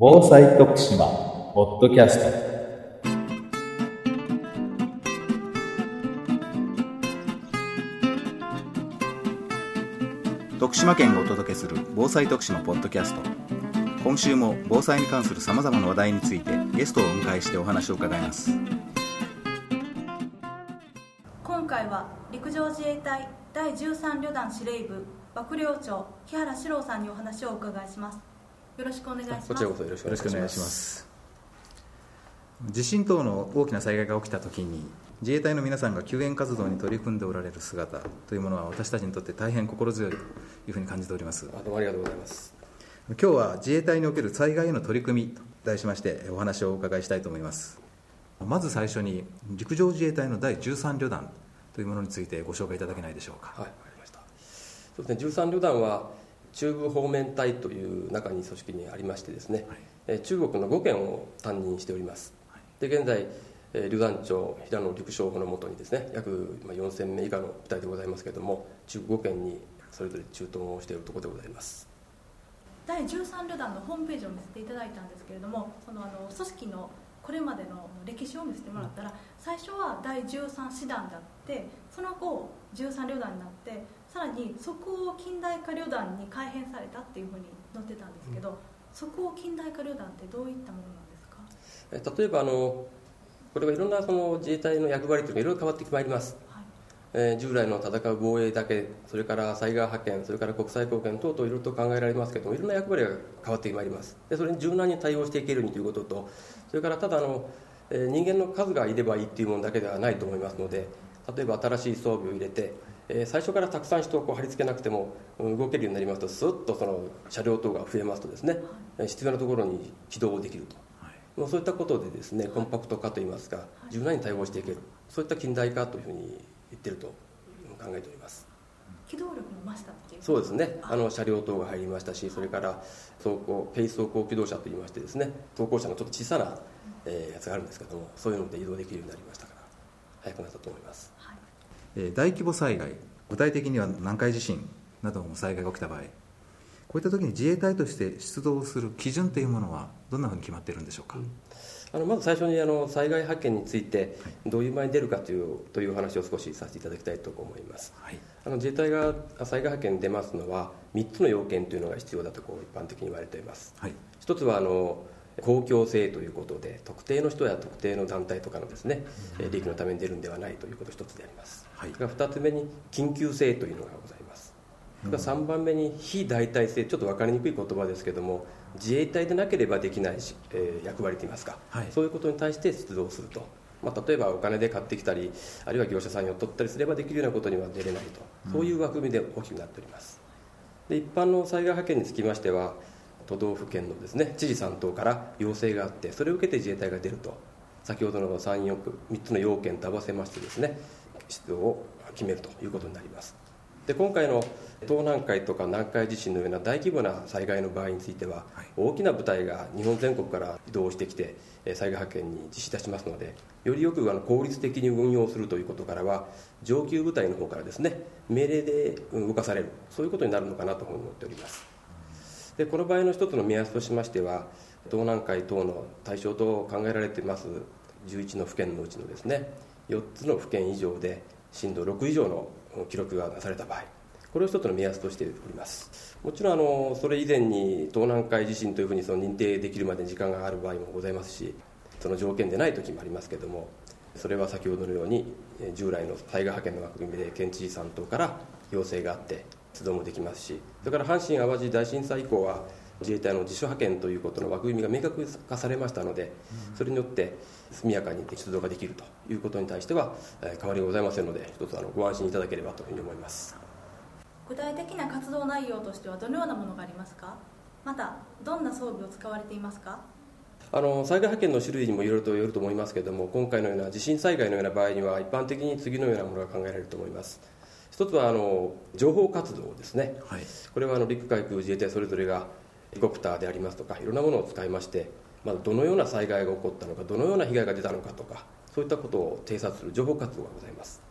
防災徳島ポッドキャスト。徳島県がお届けする防災徳島ポッドキャスト。今週も防災に関するさまざまな話題についてゲストをお迎えしてお話を伺います。今回は陸上自衛隊第13旅団司令部幕僚長木原史郎さんにお話をお伺いしますよろしくお願いします。こちらこそよろしくお願いします。地震等の大きな災害が起きた時に自衛隊の皆さんが救援活動に取り組んでおられる姿というものは私たちにとって大変心強いというふうに感じております。あどうもありがとうございます。今日は自衛隊における災害への取り組みと題しましてお話をお伺いしたいと思います。まず最初に陸上自衛隊の第13旅団というものについてご紹介いただけないでしょうか。はいわかりました。そうですね13旅団は中部方面隊という中に組織にありましてですね、えー中国の5県を担任しております。で現在えー旅団長平野陸将補のもとにですね約まあ4000名以下の部隊でございますけれども中国5県にそれぞれ駐屯をしているところでございます。第13旅団のホームページを見せていただいたんですけれどもそのあの組織のこれまでの歴史を見せてもらったら最初は第13師団だってその後13旅団になってさらに即応近代化旅団に改編されたっていうふうに載ってたんですけど、即応近代化旅団ってどういったものなんですか？えー例えばあのこれはいろんなその自衛隊の役割というのがいろいろ変わってまいります。はい。えー従来の戦う防衛だけそれから災害派遣それから国際貢献等々いろいろと考えられますけどもいろんな役割が変わってまいります。でそれに柔軟に対応していけるようにということとそれからただあの、えー人間の数がいればいいっていうものだけではないと思いますので例えば新しい装備を入れて、えー最初からたくさん人をこう貼り付けなくてもうん動けるようになりますとスッとその車両等が増えますとですねえー必要なところに起動できると。もうそういったことでですねコンパクト化といいますか柔軟に対応していけるそういった近代化というふうに言ってると考えております。機動力も増したっていうそうですね。あ。の車両等が入りましたしそれから走行軽走行機動車といいましてですね走行車のちょっと小さな、えーやつがあるんですけどもそういうので移動できるようになりましたから早くなったと思います大規模災害具体的には南海地震などの災害が起きた場合こういった時に自衛隊として出動する基準というものはどんなふうに決まっているんでしょうか、あのまず最初にあの災害派遣についてどういう場合に出るかというというお話を少しさせていただきたいと思います。はい。あの自衛隊が災害派遣に出ますのは3つの要件というのが必要だとこう一般的に言われています。はい。一つはあの公共性ということで特定の人や特定の団体とかのですね、えー利益のために出るんではないということ一つであります、はい。それから二つ目に緊急性というのがございます。それから3番目に非代替性ちょっと分かりにくい言葉ですけども自衛隊でなければできないし、えー役割といいますか、はい。そういうことに対して出動すると、まあ、例えばお金で買ってきたりあるいは業者さんに取ったりすればできるようなことには出れないと。そういう枠組みで大きくなっております。で一般の災害派遣につきましては都道府県のですね知事3党から要請があってそれを受けて自衛隊が出ると。先ほどの3、4区3つの要件と合わせましてですね出動を決めるということになります。で今回の東南海とか南海地震のような大規模な災害の場合については、大きな部隊が日本全国から移動してきて災害派遣に実施いたしますのでよりよくあの効率的に運用するということからは上級部隊の方からですね命令で動かされる。そういうことになるのかなと思っております。でこの場合の一つの目安としましては東南海等の対象と考えられています11の府県のうちのですね4つの府県以上で震度6以上の記録がなされた場合これを一つの目安としております。もちろんあのそれ以前に東南海地震というふうにその認定できるまでに時間がある場合もございますしその条件でない時もありますけれどもそれは先ほどのように従来の災害派遣の枠組みで県知事さん等から要請があって出動もできますしそれから阪神・淡路大震災以降は自衛隊の自主派遣ということの枠組みが明確化されましたのでそれによって速やかに出動ができるということに対してはえー変わりがございませんので一つあのご安心いただければというふうに思います。具体的な活動内容としてはどのようなものがありますか？またどんな装備を使われていますか？あの災害派遣の種類にもいろいろとよると思いますけれども今回のような地震災害のような場合には一般的に次のようなものが考えられると思います一つはあの情報活動ですね。はい。これはあの陸海空自衛隊それぞれがヘリコプターでありますとかいろんなものを使いまして、まあ、どのような災害が起こったのかどのような被害が出たのかとかそういったことを偵察する情報活動がございます。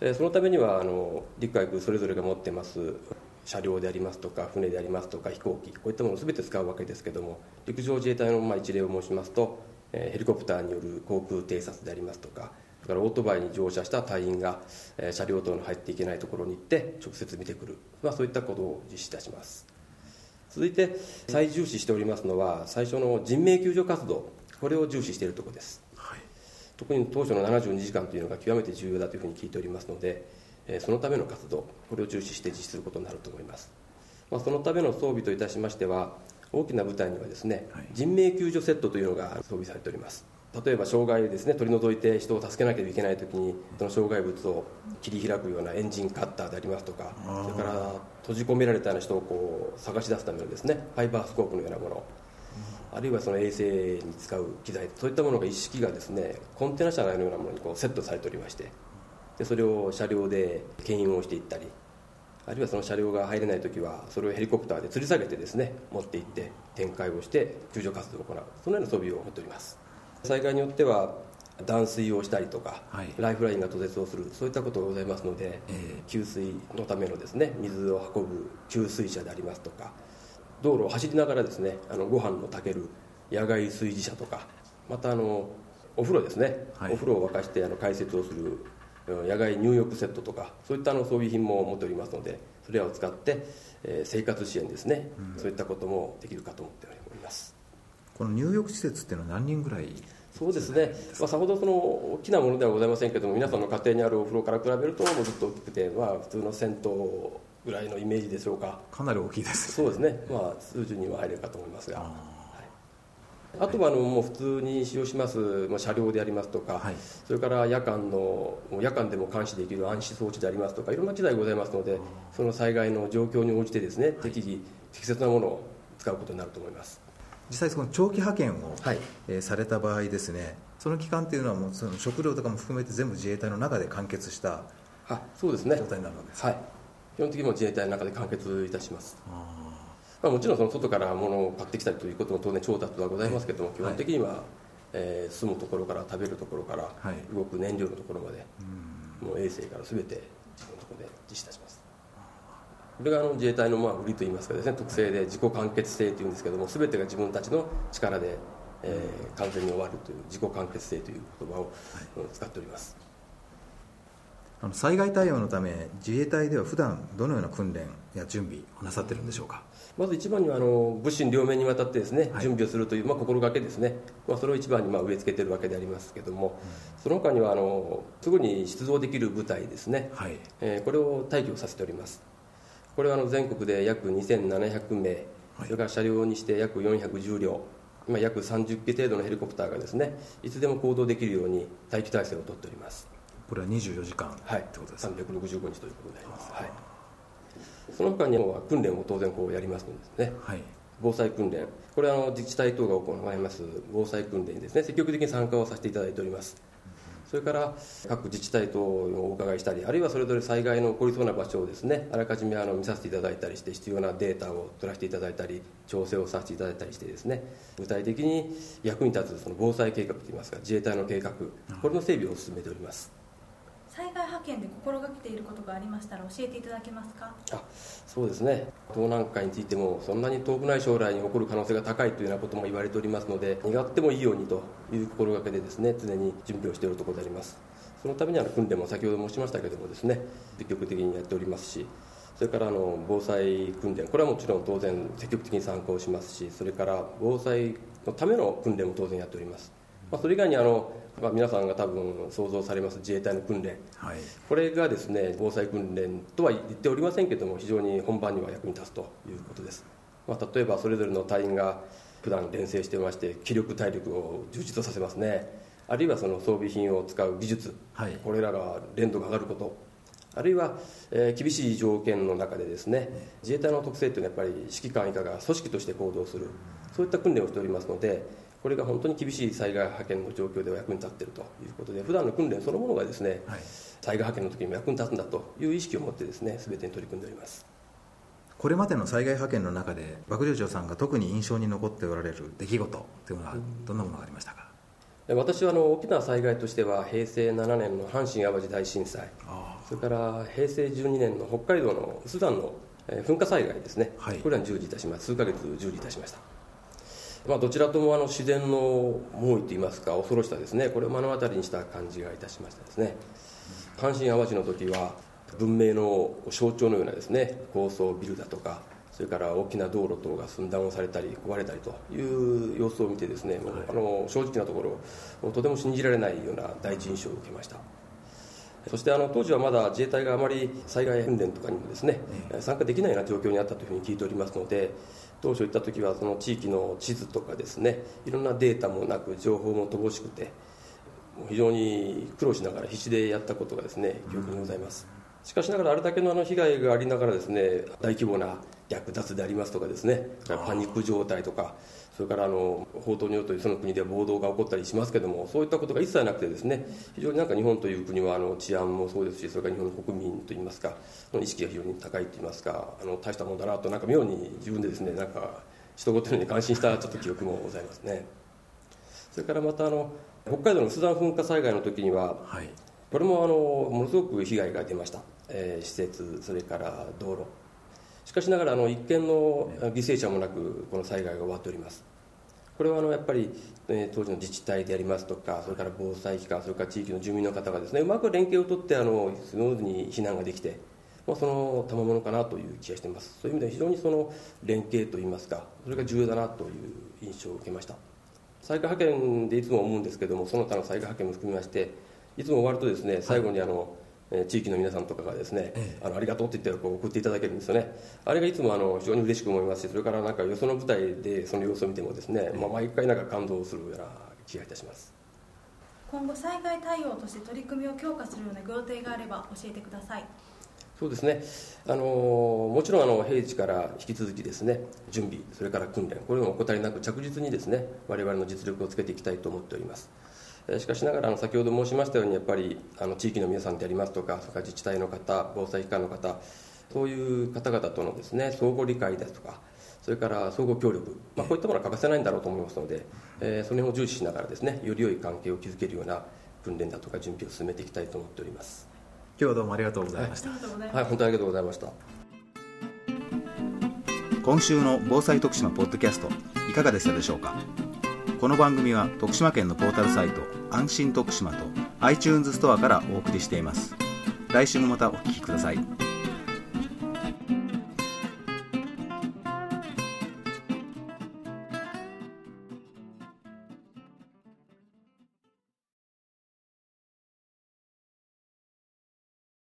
えーそのためにはあの陸海空それぞれが持ってます車両でありますとか船でありますとか飛行機こういったものを全て使うわけですけども陸上自衛隊のまあ一例を申しますと、えーヘリコプターによる航空偵察でありますとかそれからオートバイに乗車した隊員が、えー車両等の入っていけないところに行って直接見てくる、まあ、そういったことを実施いたします。続いて最重視しておりますのは最初の人命救助活動。これを重視しているところです。はい。特に当初の72時間というのが極めて重要だというふうに聞いておりますので、えーそのための活動これを重視して実施することになると思います、まあ、そのための装備といたしましては大きな部隊にはですね、はい。人命救助セットというのが装備されております例えば障害ですね取り除いて人を助けなければいけないときにその障害物を切り開くようなエンジンカッターでありますとかそれから閉じ込められたような人をこう探し出すためのですねファイバースコープのようなもの。あるいはその衛星に使う機材そういったものが一式がですねコンテナ車のようなものにこうセットされておりましてでそれを車両で牽引をしていったりあるいはその車両が入れない時はそれをヘリコプターで吊り下げてですね持って行って展開をして救助活動を行う。そのような装備を持っております災害によっては断水をしたりとか、はい。ライフラインが途絶をするそういったことがございますので、え給水のためのですね水を運ぶ給水車でありますとか道路を走りながらですねあのご飯の炊ける野外炊事車とかまたあのお風呂ですね、はい。お風呂を沸かしてあの解説をするうん野外入浴セットとかそういったあの装備品も持っておりますのでそれらを使って、えー生活支援ですね、そういったこともできるかと思っておりますこの入浴施設っていうのは何人ぐらいそうですね、まあ、さほどその大きなものではございませんけども皆さんの家庭にあるお風呂から比べるともうずっと大きくて、まあ、普通の銭湯ぐらいのイメージでしょうか。かなり大きいですそうですね、まあ、数十人は入れるかと思いますが。ああとはあのもう普通に使用します、まあ、車両でありますとか、はい。それから夜間の夜間でも監視できる暗視装置でありますとかいろんな機材がございますのでその災害の状況に応じてですね適宜適切なものを使うことになると思います実際その長期派遣を、はい。えーされた場合ですねその期間っていうのはもうその食料とかも含めて全部自衛隊の中で完結したあそうですね。状態になるわけです、はい。基本的にも自衛隊の中で完結いたします。あまあ、もちろんその外から物を買ってきたりということも当然調達はございますけども、はい。基本的には、えー住むところから食べるところから、はい。動く燃料のところまで、もう衛星から全て自分のところで実施いたしますこれがあの自衛隊のまあ売りといいますかですね特性で自己完結性というんですけども全てが自分たちの力で、えー完全に終わるという自己完結性という言葉を、うん使っております。あの災害対応のため自衛隊では普段どのような訓練や準備をなさってるんでしょうか？まず一番にはあの物心両面にわたってですね、はい。準備をするという、まあ、心がけですね、まあ、それを一番にまあ植え付けているわけでありますけども、その他にはあのすぐに出動できる部隊ですね、はい。えーこれを待機をさせておりますこれはあの全国で約2700名、はい。それから車両にして約410両。今約30機程度のヘリコプターがですねいつでも行動できるように待機体制を取っております。これは24時間はい。ってことですか、365日ということになります、はい、その他には訓練を当然こうやりますのでね。はい。防災訓練。これはあの自治体等が行います防災訓練にですね積極的に参加をさせていただいておりますそれから各自治体等をお伺いしたりあるいはそれぞれ災害の起こりそうな場所をですねあらかじめあの見させていただいたりして必要なデータを取らせていただいたり調整をさせていただいたりしてですね具体的に役に立つその防災計画といいますか自衛隊の計画これの整備を進めております。災害派遣で心がけていることがありましたら教えていただけますか？あそうですね。東南海についてもそんなに遠くない将来に起こる可能性が高いというようなことも言われておりますので願ってもいいようにという心がけでですね常に準備をしているところであります。そのためにあの訓練も先ほど申しましたけれどもですね積極的にやっておりますしそれからあの防災訓練これはもちろん当然積極的に参加をしますしそれから防災のための訓練も当然やっております、まあ、それ以外にあの、まあ、皆さんが多分想像されます自衛隊の訓練。はい。これがですね防災訓練とは言っておりませんけども非常に本番には役に立つということです、まあ、例えばそれぞれの隊員が普段練成してまして気力体力を充実させますね。あるいはその装備品を使う技術、はい。これらが連度が上がること。あるいは、えー厳しい条件の中でですね自衛隊の特性というのはやっぱり指揮官以下が組織として行動する。そういった訓練をしておりますのでこれが本当に厳しい災害派遣の状況では役に立っているということで普段の訓練そのものがですね、はい。災害派遣の時にも役に立つんだという意識を持ってですね全てに取り組んでおります。これまでの災害派遣の中で幕僚長さんが特に印象に残っておられる出来事というのはどんなものがありましたか、で私はあの大きな災害としては平成7年の阪神・淡路大震災。あそれから平成12年の北海道のスダンのえー噴火災害ですね、はい。これらに従事いたします。数ヶ月従事いたしましたまあ、どちらともあの自然の猛威といいますか恐ろしさですね。これを目の当たりにした感じがいたしましたですね。阪神・淡路の時は文明の象徴のようなですね高層ビルだとかそれから大きな道路等が寸断をされたり壊れたりという様子を見てですね、もうあの正直なところとても信じられないような第一印象を受けました。そしてあの当時はまだ自衛隊があまり災害訓練とかにもですね、参加できないような状況にあったというふうに聞いておりますので当初行った時はその地域の地図とかですねいろんなデータもなく情報も乏しくて非常に苦労しながら必死でやったことがですね記憶にございます。しかしながらあれだけのあの被害がありながらですね大規模な略奪でありますとかですねパニック状態とかそれからあの報道によるとその国で暴動が起こったりしますけどもそういったことが一切なくてですね非常になんか日本という国はあの治安もそうですしそれから日本の国民といいますかの意識が非常に高いといいますかあの大したもんだなとなんか妙に自分でですねなんか人事のように感心したちょっと記憶もございますね。それからまたあの北海道のスダン噴火災害の時にははい。これもあのものすごく被害が出ました、えー施設それから道路しかしながらあの一件の犠牲者もなくこの災害が終わっております。これはあのやっぱり、え当時の自治体でありますとかそれから防災機関それから地域の住民の方がですねうまく連携を取ってあのスムーズに避難ができて、まあ、その賜物かなという気がしています。そういう意味では非常にその連携といいますかそれが重要だなという印象を受けました。災害派遣でいつも思うんですけどもその他の災害派遣も含めましていつも終わるとですね最後にあの、えー地域の皆さんとかがですね、えあのありがとうって言ってこう送っていただけるんですよね。あれがいつもあの非常に嬉しく思いますしそれからなんかよその舞台でその様子を見てもですね、まあ、毎回なんか感動するような気がいたします。今後災害対応として取り組みを強化するようなご予定があれば教えてください。そうですね。あのもちろんあの平時から引き続きですね準備それから訓練これも怠りなく着実にですね我々の実力をつけていきたいと思っております。えーしかしながらあの先ほど申しましたようにやっぱりあの地域の皆さんでありますとかそれから自治体の方防災機関の方そういう方々とのですね相互理解ですとかそれから相互協力、まあ、こういったものは欠かせないんだろうと思いますので、えーその辺を重視しながらですねより良い関係を築けるような訓練だとか準備を進めていきたいと思っております。今日はどうもありがとうございました。はい。本当にありがとうございました。今週の防災徳島ポッドキャストいかがでしたでしょうか？この番組は徳島県のポータルサイト安心徳島と iTunes ストアからお送りしています。来週もまたお聞きください。